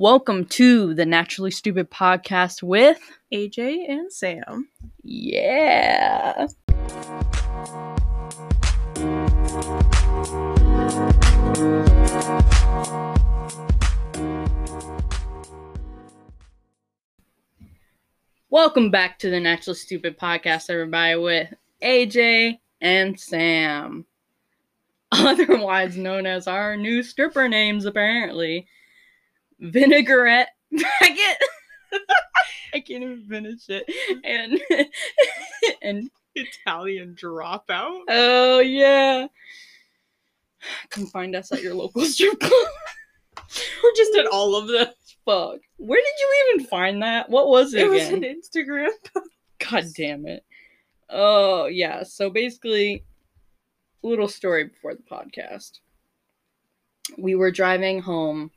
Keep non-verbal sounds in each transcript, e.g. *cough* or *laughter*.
Welcome to the Naturally Stupid podcast with AJ and Sam. Yeah. Welcome back to the Naturally Stupid podcast, everybody, with AJ and Sam. *laughs* Otherwise known as our new stripper names, apparently. Vinaigrette Packet. *laughs* I can't even finish it. And *laughs* and Italian dropout. oh yeah. Come find us at your local strip club. *laughs* We're just at all of them. Fuck. Where did you even find that? What was it, It was an Instagram. God damn it. Oh, yeah. So basically, little story before the podcast. We were driving home,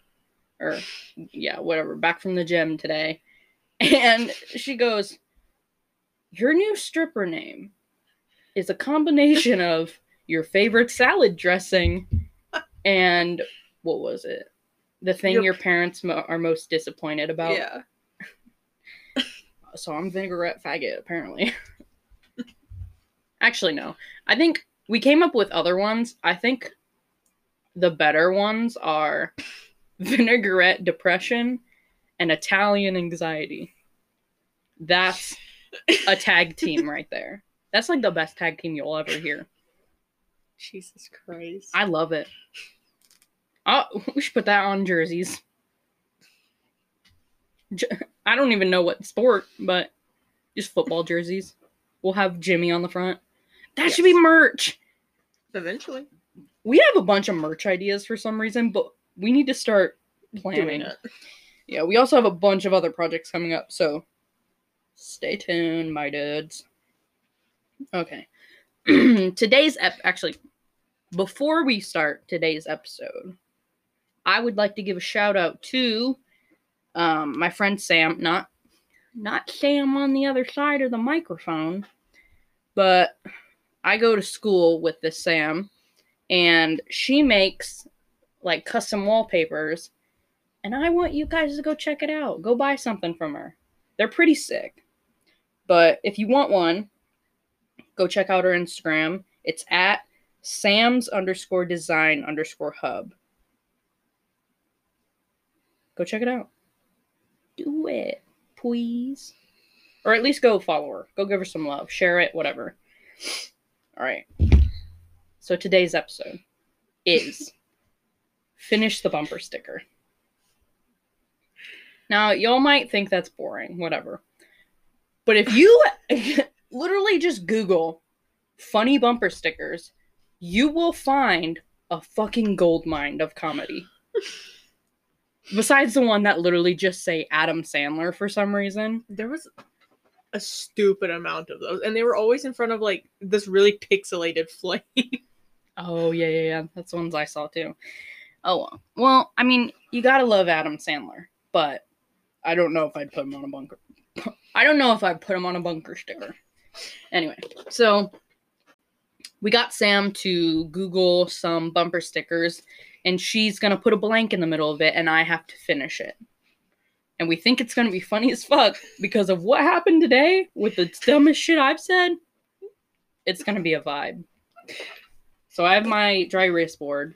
or yeah, whatever, back from the gym today. *laughs* And she goes, Your new stripper name is a combination *laughs* of your favorite salad dressing and what was it? The thing Your- your parents mo- are most disappointed about. Yeah. *laughs* So I'm vinaigrette faggot, apparently. Actually, no. I think we came up with other ones. I think the better ones are vinaigrette depression and Italian anxiety. That's a tag team right there. That's like the best tag team you'll ever hear. Jesus Christ. I love it. Oh, we should put that on jerseys. I don't even know what sport, but just football jerseys. We'll have Jimmy on the front. That should be merch. Eventually. We have a bunch of merch ideas for some reason, but we need to start planning. Yeah, we also have a bunch of other projects coming up, so stay tuned, my dudes. Okay. *clears throat* today's ep actually before we start today's episode, I would like to give a shout out to um my friend Sam, not not Sam on the other side of the microphone, but I go to school with this Sam and she makes like custom wallpapers and I want you guys to go check it out. Go buy something from her. They're pretty sick. But if you want one, go check out her Instagram. It's at Sam's underscore design underscore hub. Go check it out. Do it, please. Or at least go follow her. Go give her some love. Share it, whatever. All right. So today's episode is finish the bumper sticker. Now, y'all might think that's boring, whatever. But if you *laughs* literally just Google funny bumper stickers, you will find a fucking gold mine of comedy. Besides the one that literally just say Adam Sandler for some reason. There was a stupid amount of those. And they were always in front of like this really pixelated *laughs* flame. Oh, yeah, yeah, yeah. That's the ones I saw too. Oh, well. I mean, you gotta love Adam Sandler, but I don't know if I'd put him on a bunker. *laughs* I don't know if I'd put him on a bunker sticker. Anyway, so we got Sam to Google some bumper stickers, and she's gonna put a blank in the middle of it, and I have to finish it. And we think it's gonna be funny as fuck because of what happened today with the dumbest shit I've said. It's gonna be a vibe. So I have my dry erase board,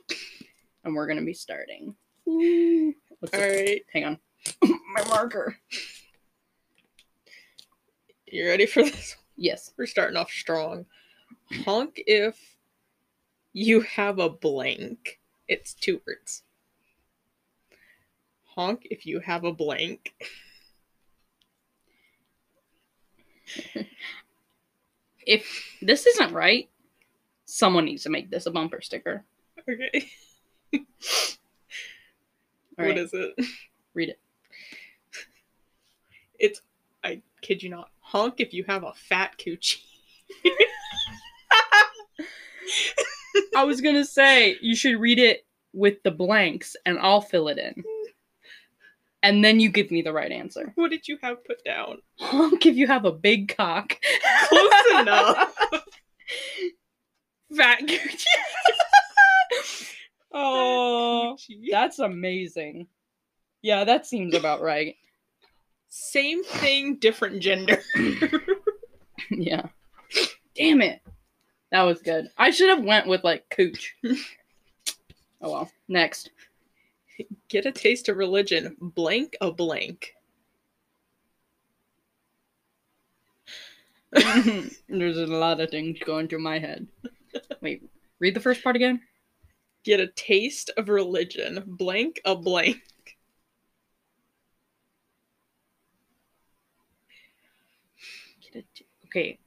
and we're gonna be starting. Ooh. What's it? Alright. Hang on. *laughs* my marker. You ready for this? Yes. We're starting off strong. Honk if you have a blank. It's two words. Honk if you have a blank. If this isn't right, someone needs to make this a bumper sticker. Okay. *laughs* What is it? read it. It's I kid you not. Honk if you have a fat coochie. I was gonna say you should read it with the blanks, and I'll fill it in. And then you give me the right answer. What did you have put down? Honk if you have a big cock. Close enough. *laughs* Fat Gucci. *laughs* oh, that's amazing. Yeah, that seems about right. *laughs* Same thing, different gender. *laughs* yeah. Damn it. That was good. I should have went with like cooch. *laughs* oh well. Next. Get a taste of religion. Blank a blank. There's a lot of things going through my head. Wait, read the first part again. Get a taste of religion. Blank a blank. Get a t- okay.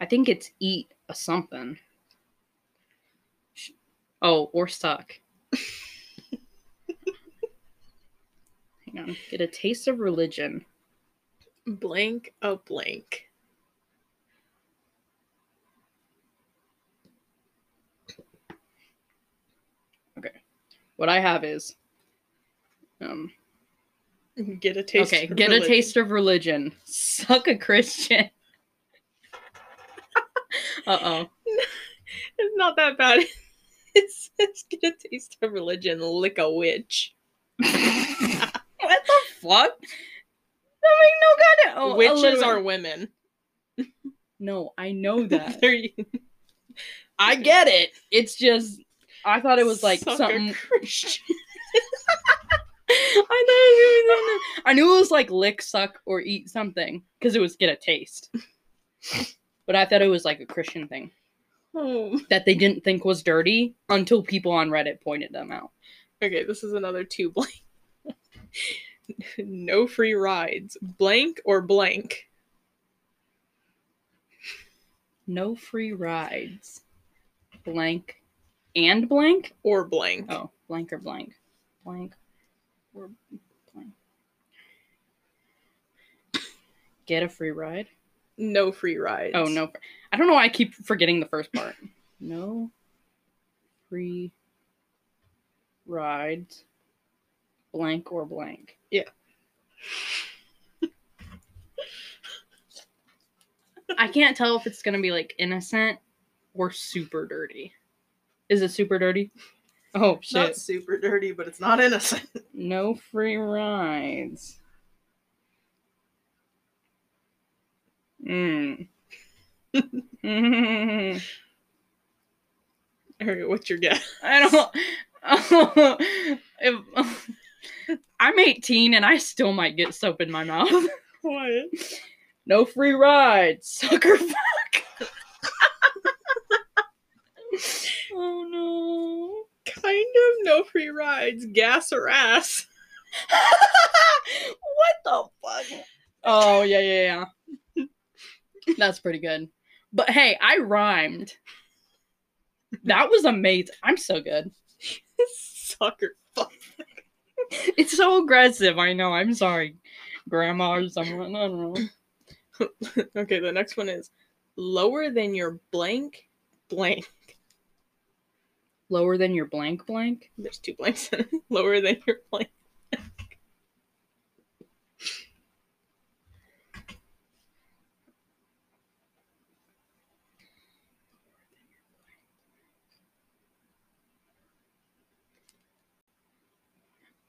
I think it's eat a something. Oh, or suck. *laughs* Hang on. Get a taste of religion. Blank a blank. What I have is um Get a taste. okay, of get a religion. taste of religion. *laughs* Suck a Christian. *laughs* uh-oh. It's not that bad. *laughs* It says get a taste of religion. Lick a witch. what the fuck? That make no goddamn. Oh, Witches are women. No, I know that. I get it. It's just I thought it was like Suck a something. *laughs* Christian. *laughs* I thought it was I knew it was like lick, suck, or eat something because it was get a taste. But I thought it was like a Christian thing Oh. that they didn't think was dirty until people on Reddit pointed them out. Okay, this is another two blank. *laughs* no free rides. Blank or blank. No free rides. Blank and blank? Or blank. Oh, blank or blank. Blank or blank. Get a free ride? No free rides. Oh, no. I don't know why I keep forgetting the first part. No free rides. Blank or blank. Yeah. I can't tell if it's going to be like innocent or super dirty. Is it super dirty? Oh, It's not super dirty, but it's not innocent. *laughs* No free rides. Mm. Mm. Alright, what's your guess? *laughs* I don't. *laughs* if, I'm 18 and I still might get soap in my mouth. What? No free rides, sucker fuck. Oh no. Kind of no free rides. Gas or ass. *laughs* what the fuck? Oh yeah, yeah, yeah. That's pretty good. But hey, I rhymed. That was amazing. I'm so good. Sucker fuck. It's so aggressive. I know. I'm sorry, Grandma or someone. I don't know. *laughs* okay, the next one is lower than your blank blank. Lower than your blank blank. There's two blanks. *laughs* lower than your blank.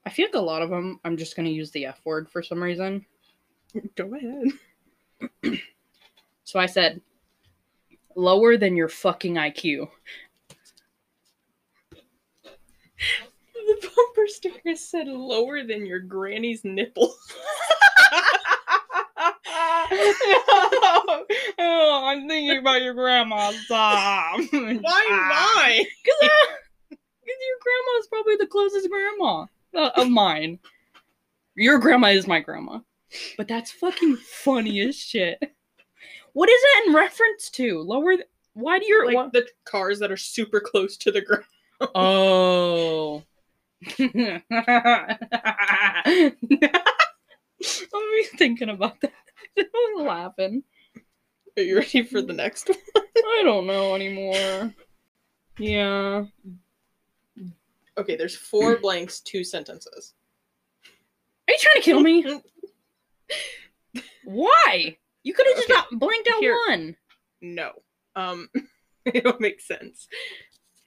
I feel like a lot of them. I'm just gonna use the F word for some reason. *laughs* Go ahead. So I said, lower than your fucking IQ. The bumper sticker said lower than your granny's nipple. *laughs* oh, I'm thinking about your grandma's um, Why mine? Because *laughs* your grandma is probably the closest grandma uh, of mine. Your grandma is my grandma. But that's fucking funny as shit. What is that in reference to? Lower. Th- why do your. Like wha- the cars that are super close to the ground. Oh. *laughs* I'm thinking about that. *laughs* I'm laughing. Are you ready for the next one? *laughs* I don't know anymore. Yeah. Okay, there's four blanks, two sentences. Are you trying to kill me? Why? You could have just Okay, not blanked out here. one. No. Um, it'll make sense.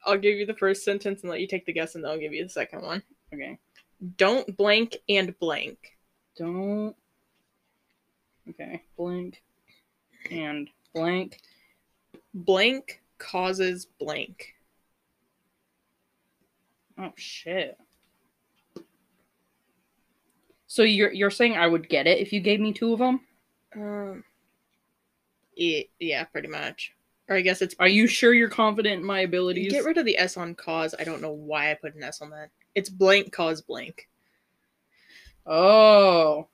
I'll give you the first sentence and let you take the guess, and then I'll give you the second one. Okay. Don't blank and blank. Don't. Okay. Blank. And blank. Blank causes blank. Oh shit. So you're you're saying I would get it if you gave me two of them? Um. Yeah, yeah, pretty much. Or I guess it's Are you sure you're confident in my abilities? get rid of the S on cause. I don't know why I put an S on that. It's blank cause blank. Oh.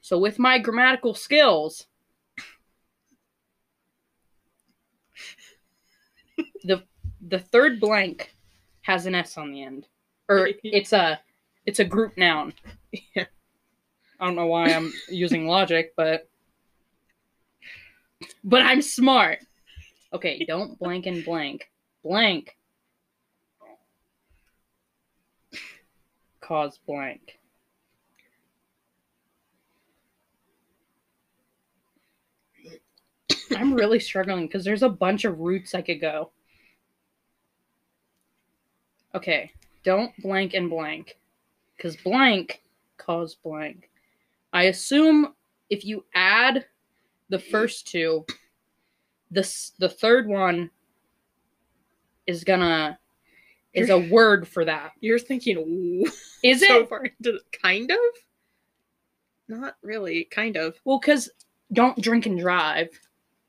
So with my grammatical skills, the the third blank has an S on the end. Or it's a it's a group noun. *laughs* Yeah. I don't know why I'm using logic, but but I'm smart. Okay, don't blank and blank. Blank. Cause blank. I'm really struggling because there's a bunch of routes I could go. Okay, don't blank and blank. Because blank cause blank. I assume if you add the first two, this the third one is gonna is a word for that. You're thinking *laughs* Is so it? far into kind of? Not really, kind of. Well, because don't drink and drive.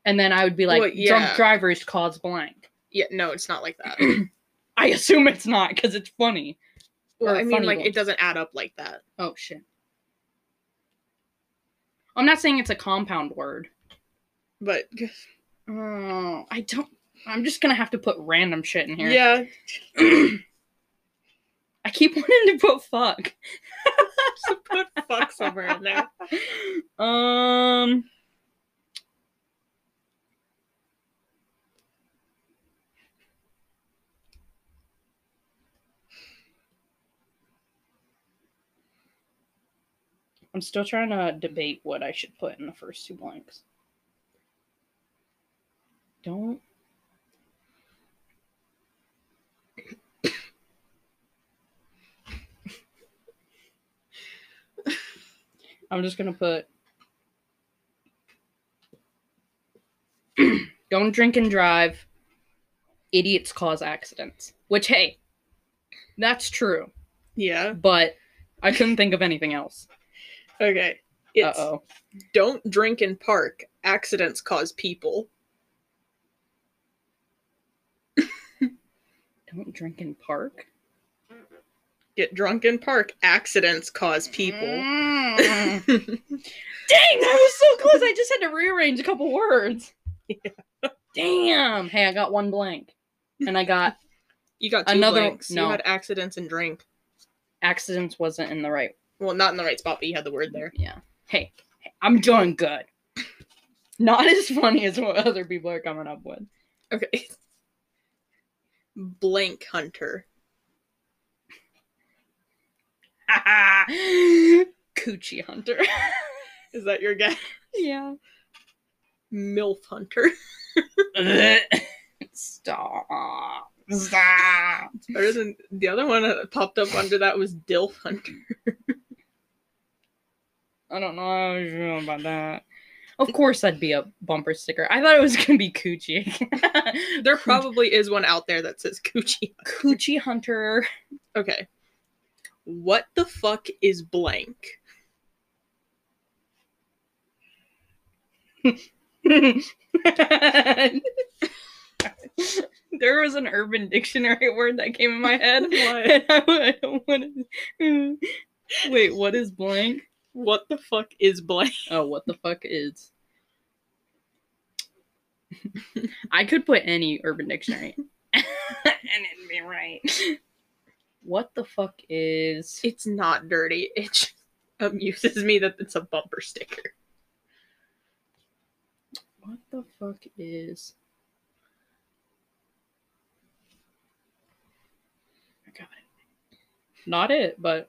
And then I would be like, Well, yeah. drunk drivers cause blank. Yeah, no, it's not like that. *clears throat* I assume it's not because it's funny. well, I mean, like ones. it doesn't add up like that. Oh shit. I'm not saying it's a compound word. But *laughs* Oh, I don't. I'm just gonna have to put random shit in here. yeah, *clears throat* I keep *laughs* wanting to put fuck. *laughs* just put fuck somewhere in there. *laughs* Um. I'm still trying to debate what I should put in the first two blanks. Don't. I'm just gonna put. *clears throat* Don't drink and drive. Idiots cause accidents. Which, hey, that's true. Yeah. But I couldn't think of anything else. Okay. Uh-oh. don't drink and park. Accidents cause people. Don't drink in park. Get drunk in park. Accidents cause people. Mm. *laughs* Dang, that was so close. I just had to rearrange a couple words. Damn. Hey, I got one blank. And I got *laughs* you got two Another- blanks. no. You had accidents and drink. accidents wasn't in the right. Well, not in the right spot, but you had the word there. Yeah. Hey, hey, I'm doing good. Not as funny as what other people are coming up with. Okay. Blank hunter. *laughs* Coochie hunter. *laughs* Is that your guess? yeah. Milf hunter. *laughs* Stop. Stop. It's Better than the other one that popped up under that was Dilf hunter. I don't know how I feel about that. Of course, that'd be a bumper sticker. I thought it was gonna be coochie. There *laughs* probably is one out there that says coochie. coochie hunter. Okay. What the fuck is blank? *laughs* there was an urban dictionary word that came in my head. *laughs* What? And I, I don't want to. Wait, what is blank? What the fuck is blank? Oh, what the fuck is? I could put any urban dictionary *laughs* and it'd be right. What the fuck is. It's not dirty. It just amuses me that it's a bumper sticker. What the fuck is. I got it. Not it, but.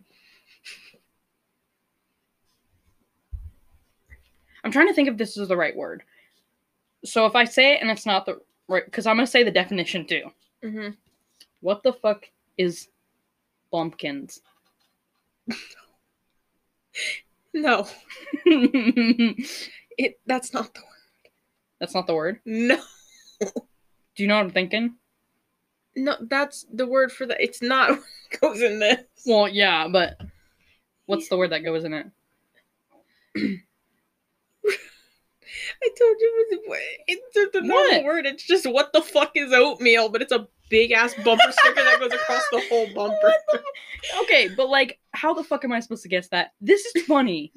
I'm trying to think if this is the right word. So if I say it and it's not the right, because I'm going to say the definition too. Mm-hmm. What the fuck is blumpkins? No, *laughs* it. That's not the word. That's not the word. No, Do you know what I'm thinking? no, that's the word for that. It's not *laughs* goes in this. Well, yeah, but what's the word that goes in it? *clears throat* I told you it was, it's the normal word. It's just what the fuck is oatmeal, but it's a big ass bumper sticker that goes across the whole bumper. *laughs* Okay, but like, how the fuck am I supposed to guess that? This is funny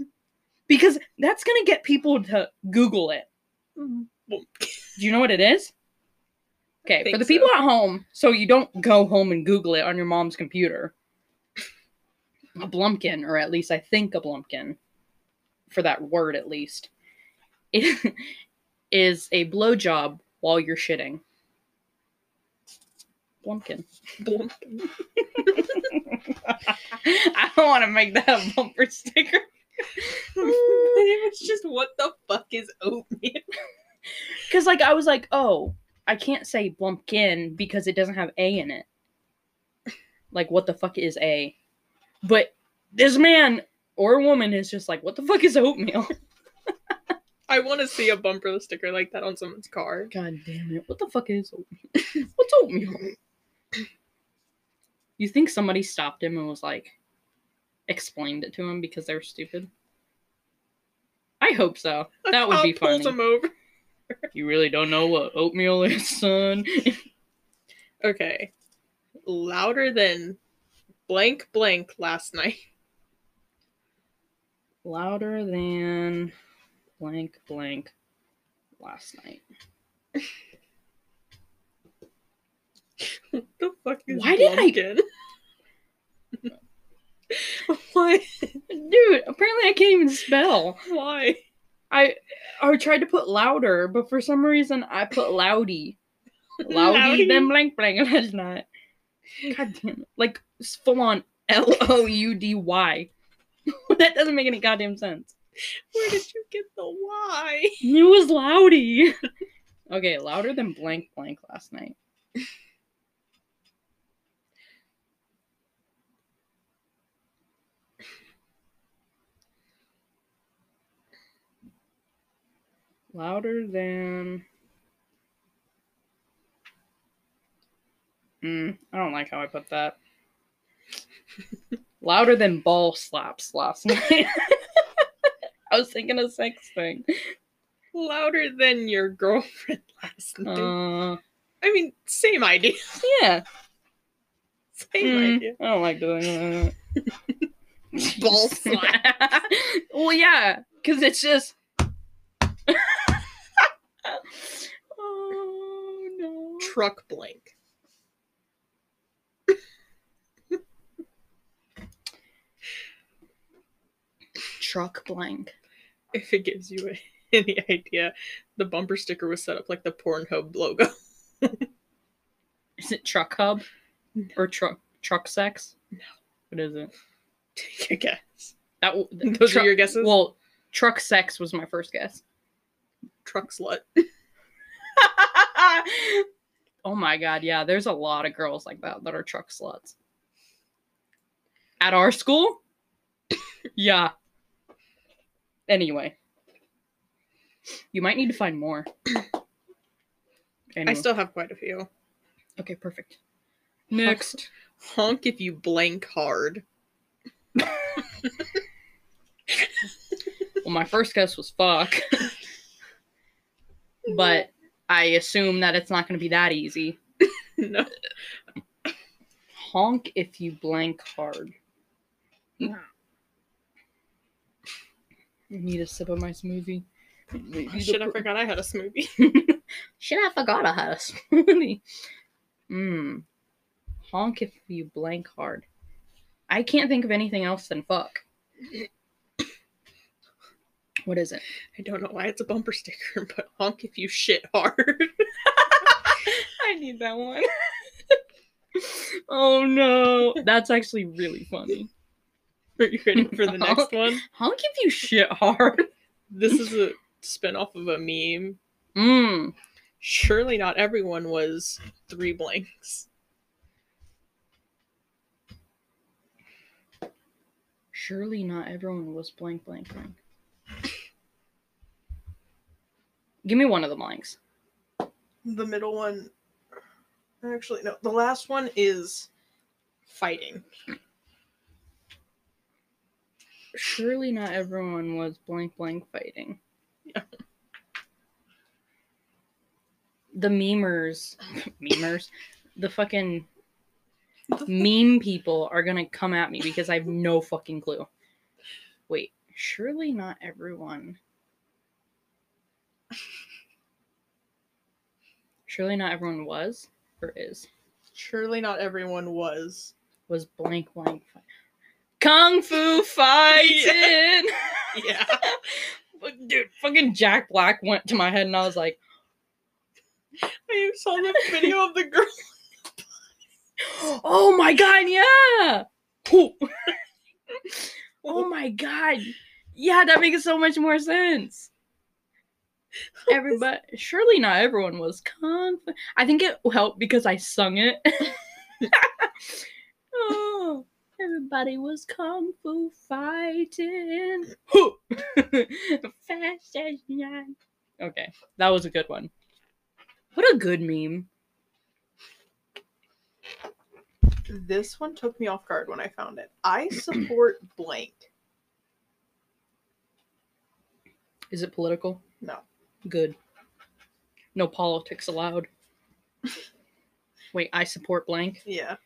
because that's gonna get people to Google it. Do you know what it is? Okay, for the people so. at home, so you don't go home and Google it on your mom's computer. A blumpkin, or at least I think a blumpkin, for that word at least, *laughs* is a blowjob while you're shitting. Blumpkin. Blump. *laughs* I don't want to make that a bumper sticker. *laughs* it was just what the fuck is oatmeal? Because, like, I was like, oh, I can't say Blumpkin because it doesn't have A in it. Like, what the fuck is A? But this man or woman is just like, what the fuck is oatmeal? I want to see a bumper sticker like that on someone's car. God damn it. What the fuck is oatmeal? *laughs* What's oatmeal? You think somebody stopped him and was like, explained it to him because they were stupid? I hope so. That would be pulls funny. him over. *laughs* You really don't know what oatmeal is, son? Okay, louder than blank blank last night. Louder than blank blank last night. What the fuck is Why did I-? *laughs* Why? Dude, apparently I can't even spell. Why? I I tried to put louder, but for some reason I put loudy. *laughs* Loudy Loudy? than blank blank. That's not. God damn it. Like full on L O U D Y. *laughs* that doesn't make any goddamn sense. Where did you get the why? It was loudy. *laughs* okay, louder than blank blank last night. Louder than. Mm, I don't like how I put that. *laughs* Louder than ball slaps last night. *laughs* I was thinking a sex thing. Louder than your girlfriend *laughs* last night. Uh, I mean, same idea. yeah. Same Mm, idea. I don't like doing that. *laughs* Ball *laughs* slap. well, yeah, because it's just. oh no. Truck blank. Truck blank. If it gives you *laughs* any idea, the bumper sticker was set up like the Pornhub logo. *laughs* Is it truck hub No. or truck truck sex? No. What is it? Take a guess. That w- *laughs* Those truck- are your guesses? Well, truck sex was my first guess. Truck slut. oh my god, yeah, there's a lot of girls like that that are truck sluts. At our school? *coughs* yeah. Anyway. You might need to find more. *clears throat* I still have quite a few. Okay, perfect. Next. *laughs* Honk if you blank hard. well, my first guess was fuck. *laughs* but I assume that it's not going to be that easy. *laughs* no. Honk if you blank hard. I need a sip of my smoothie. Oh, *laughs* shit, I forgot I had a smoothie. Shit, I forgot I had a smoothie. Mmm. Honk if you blank hard. I can't think of anything else than fuck. What is it? I don't know why it's a bumper sticker, but honk if you shit hard. *laughs* I need that one. *laughs* oh no. That's actually really funny. *laughs* Are you ready for the next one? Honk give you shit hard. *laughs* This is a spin-off of a meme. Mmm. Surely not everyone was three blanks. Surely not everyone was blank blank blank. Give me one of the blanks. The middle one. Actually, no. The last one is fighting. Surely not everyone was blank blank fighting. Yeah. The memers, *laughs* memers, the fucking *laughs* meme people are gonna come at me because I have no fucking clue. Wait, surely not everyone. Surely not everyone was or is Surely not everyone was. was blank blank. Fi- Kung Fu fighting. *laughs* Yeah. But, *laughs* Dude, fucking Jack Black went to my head and I was like, I saw the video of the girl. oh my god, yeah. *laughs* Oh my god. Yeah, that makes so much more sense. Everybody, surely not everyone was kung fu. I think it helped because I sung it. oh, everybody was kung fu fighting. *laughs* Fast as night. Okay, that was a good one. What a good meme. This one took me off guard when I found it. I *clears throat* support blank. Is it political? No. Good. No politics allowed. *laughs* Wait, I support blank. Yeah.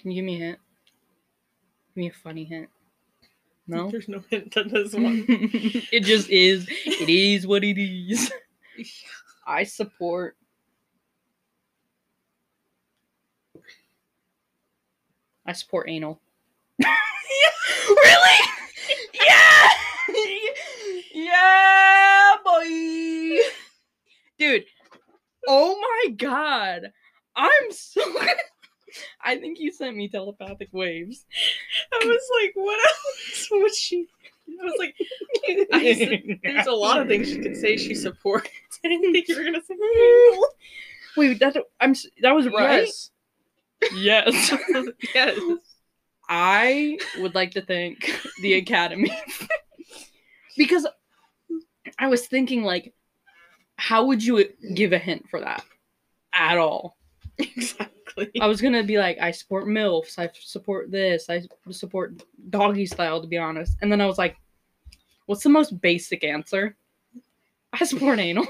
Can you give me a hint? Give me a funny hint. No? *laughs* There's no hint to this one. *laughs* *laughs* it just is. It is what it is. I support. I support anal. really? Yeah! yeah, boy! Dude, oh my god. I'm so. I think you sent me telepathic waves. I was like, what else would she? I was like, *laughs* I said, there's a lot of things she could say she supports. *laughs* I didn't think you were gonna say hmm. anal. Wait, that I'm that was right. Yes. Yes. *laughs* yes. I would like to thank the Academy because I was thinking like, how would you give a hint for that at all? Exactly. I was gonna be like, I support milfs, I support this, I support doggy style, to be honest. And then I was like, what's the most basic answer? I support *laughs* anal.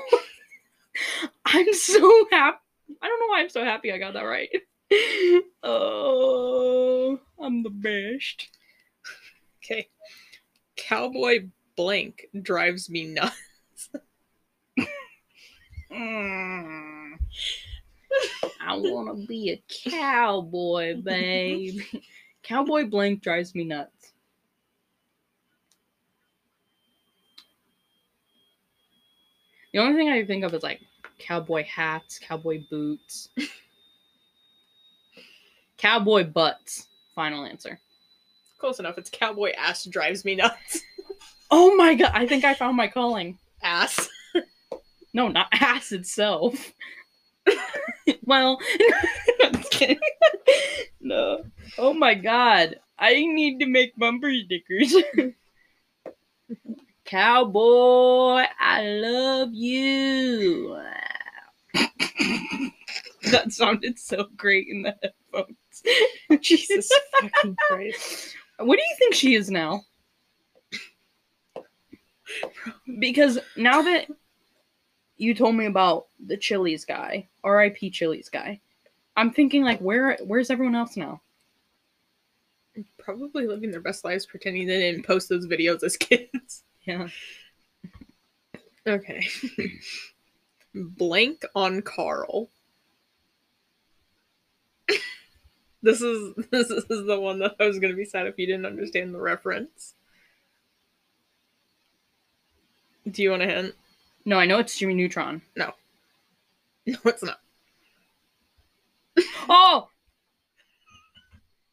*laughs* I'm so happy. I don't know why I'm so happy I got that right. *laughs* Oh, I'm the best. Okay. Cowboy blank drives me nuts. Mm. I want to be a cowboy, babe. *laughs* cowboy blank drives me nuts. The only thing I think of is like cowboy hats, cowboy boots, *laughs* cowboy butts. Final answer. Close enough. It's cowboy ass drives me nuts. *laughs* Oh my god, I think I found my calling. Ass. No, not ass itself. *laughs* well, *laughs* I'm kidding. *laughs* no. Oh my god. I need to make bumper stickers. Cowboy, I love you. that sounded so great in the headphones. Jesus fucking Christ. What do you think she is now? Because now that you told me about the Chili's guy, R.I.P. Chili's guy, I'm thinking like, where where's everyone else now? Probably living their best lives pretending they didn't post those videos as *laughs* kids. Yeah. Okay. Blank on Carl. *laughs* this is this is the one that I was gonna be sad if you didn't understand the reference. Do you want a hint? No, I know it's Jimmy Neutron. No, *laughs* No, it's not. *laughs* Oh,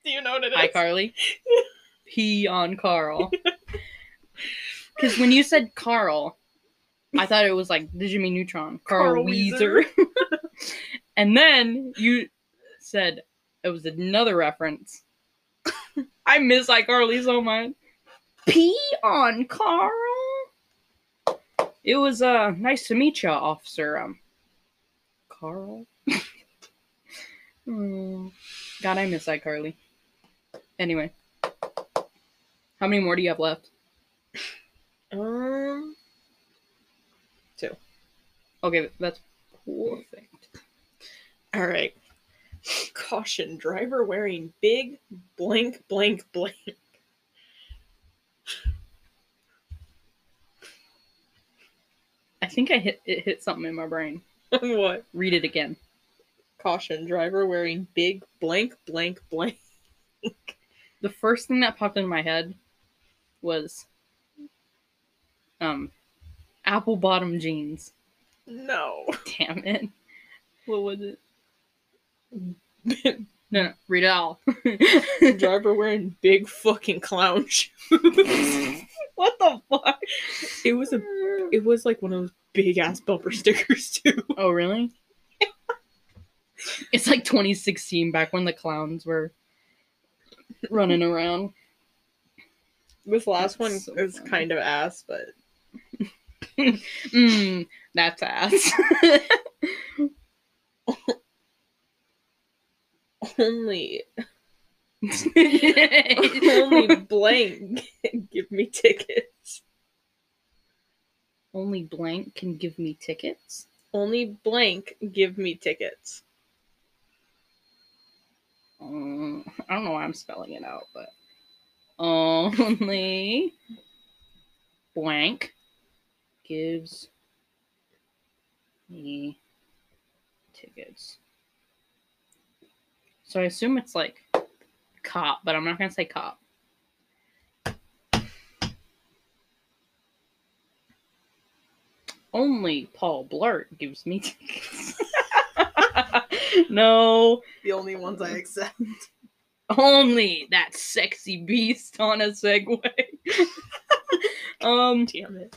Do you know what it is? iCarly. *laughs* Pee on Carl. Because when you said Carl, I thought it was like the Jimmy Neutron, Carl, Carl Wheezer. and then you said it was another reference. I miss iCarly so much. Pee on Carl. It was uh nice to meet you, Officer um Carl. Hmm. God, I miss iCarly. Anyway. How many more do you have left? Um. two. Okay, that's perfect. All right. Caution: driver wearing big blank blank blank. Think I hit it hit something in my brain. *laughs* what? Read it again. Caution: driver wearing big blank blank blank. The first thing that popped into my head was um apple bottom jeans. No. Damn it. What was it? *laughs* No, no, read it all. *laughs* driver wearing big fucking clown shoes. what the fuck? It was a. It was like one of those big ass bumper stickers *laughs* too. Oh, really? *laughs* it's like 2016, back when the clowns were running around. This last That's one so is funny. kind of ass, but Mmm, *laughs* that's ass. only only blank give me tickets. Only blank can give me tickets. Only blank give me tickets. Um, I don't know why I'm spelling it out, but only blank gives me tickets. So I assume it's like cop, but I'm not gonna say cop. Only Paul Blart gives me tickets. *laughs* no, The only ones I accept. only that sexy beast on a Segway. *laughs* um, Damn it.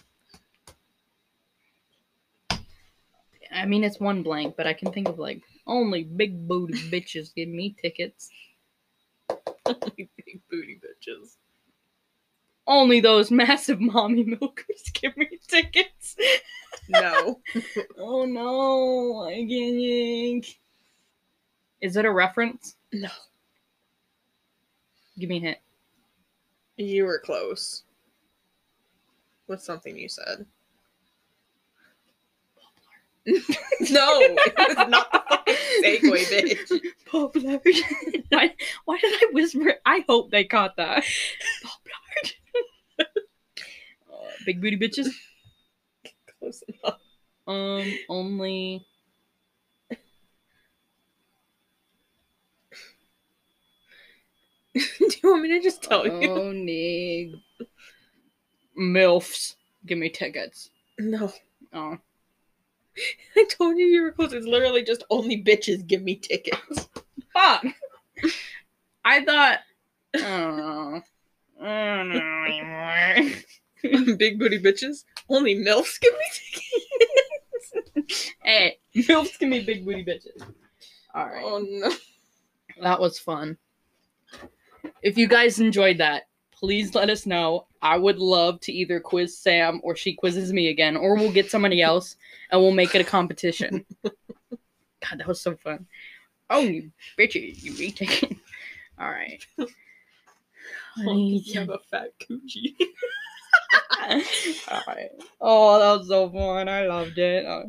I mean it's one blank, but I can think of like only big booty bitches give me tickets. *laughs* Only big booty bitches. Only those massive mommy milkers give me tickets. No. *laughs* oh no, I can't. yank. Is it a reference? no. Give me a hint. You were close. What's something you said? no, it was not the fucking Segway, bitch. *laughs* Why, why did I whisper? it? I hope they caught that. Uh, *laughs* big booty bitches. Close enough. Um, only. *laughs* Do you want me to just tell you? Only. MILFs. Give me tickets. No. Oh. *laughs* I told you you were close. It's literally just only bitches give me tickets. Fuck! *laughs* I thought. I don't know. I don't know anymore. *laughs* Big booty bitches. Only MILFs me tickets. hey, MILFs give me big booty bitches. *laughs* Alright. Oh no. That was fun. If you guys enjoyed that, please let us know. I would love to either quiz Sam or she quizzes me again, or we'll get somebody else and we'll make it a competition. *laughs* God, that was so fun. Oh, you bitches, you be taking. All right. You have a fat coochie. All right. Oh, that was so fun. I loved it. All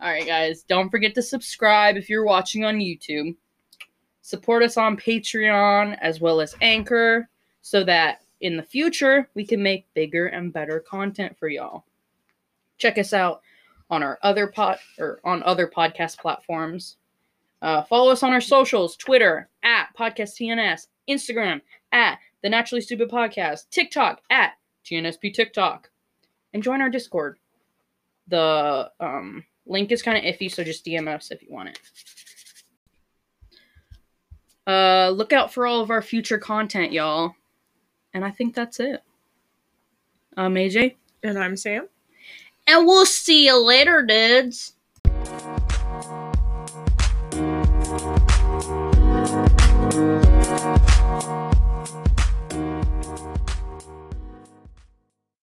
right, guys. Don't forget to subscribe if you're watching on YouTube. Support us on Patreon as well as Anchor so that in the future we can make bigger and better content for y'all. Check us out on our other pod or on other podcast platforms. Uh, follow us on our socials: Twitter at Podcast TNS, Instagram at the Naturally Stupid Podcast, TikTok at TNSP TikTok, and join our Discord. The um, link is kind of iffy, so just DM us if you want it. Uh, look out for all of our future content, y'all. And I think that's it. Um, AJ, And I'm Sam. And we'll see you later, dudes.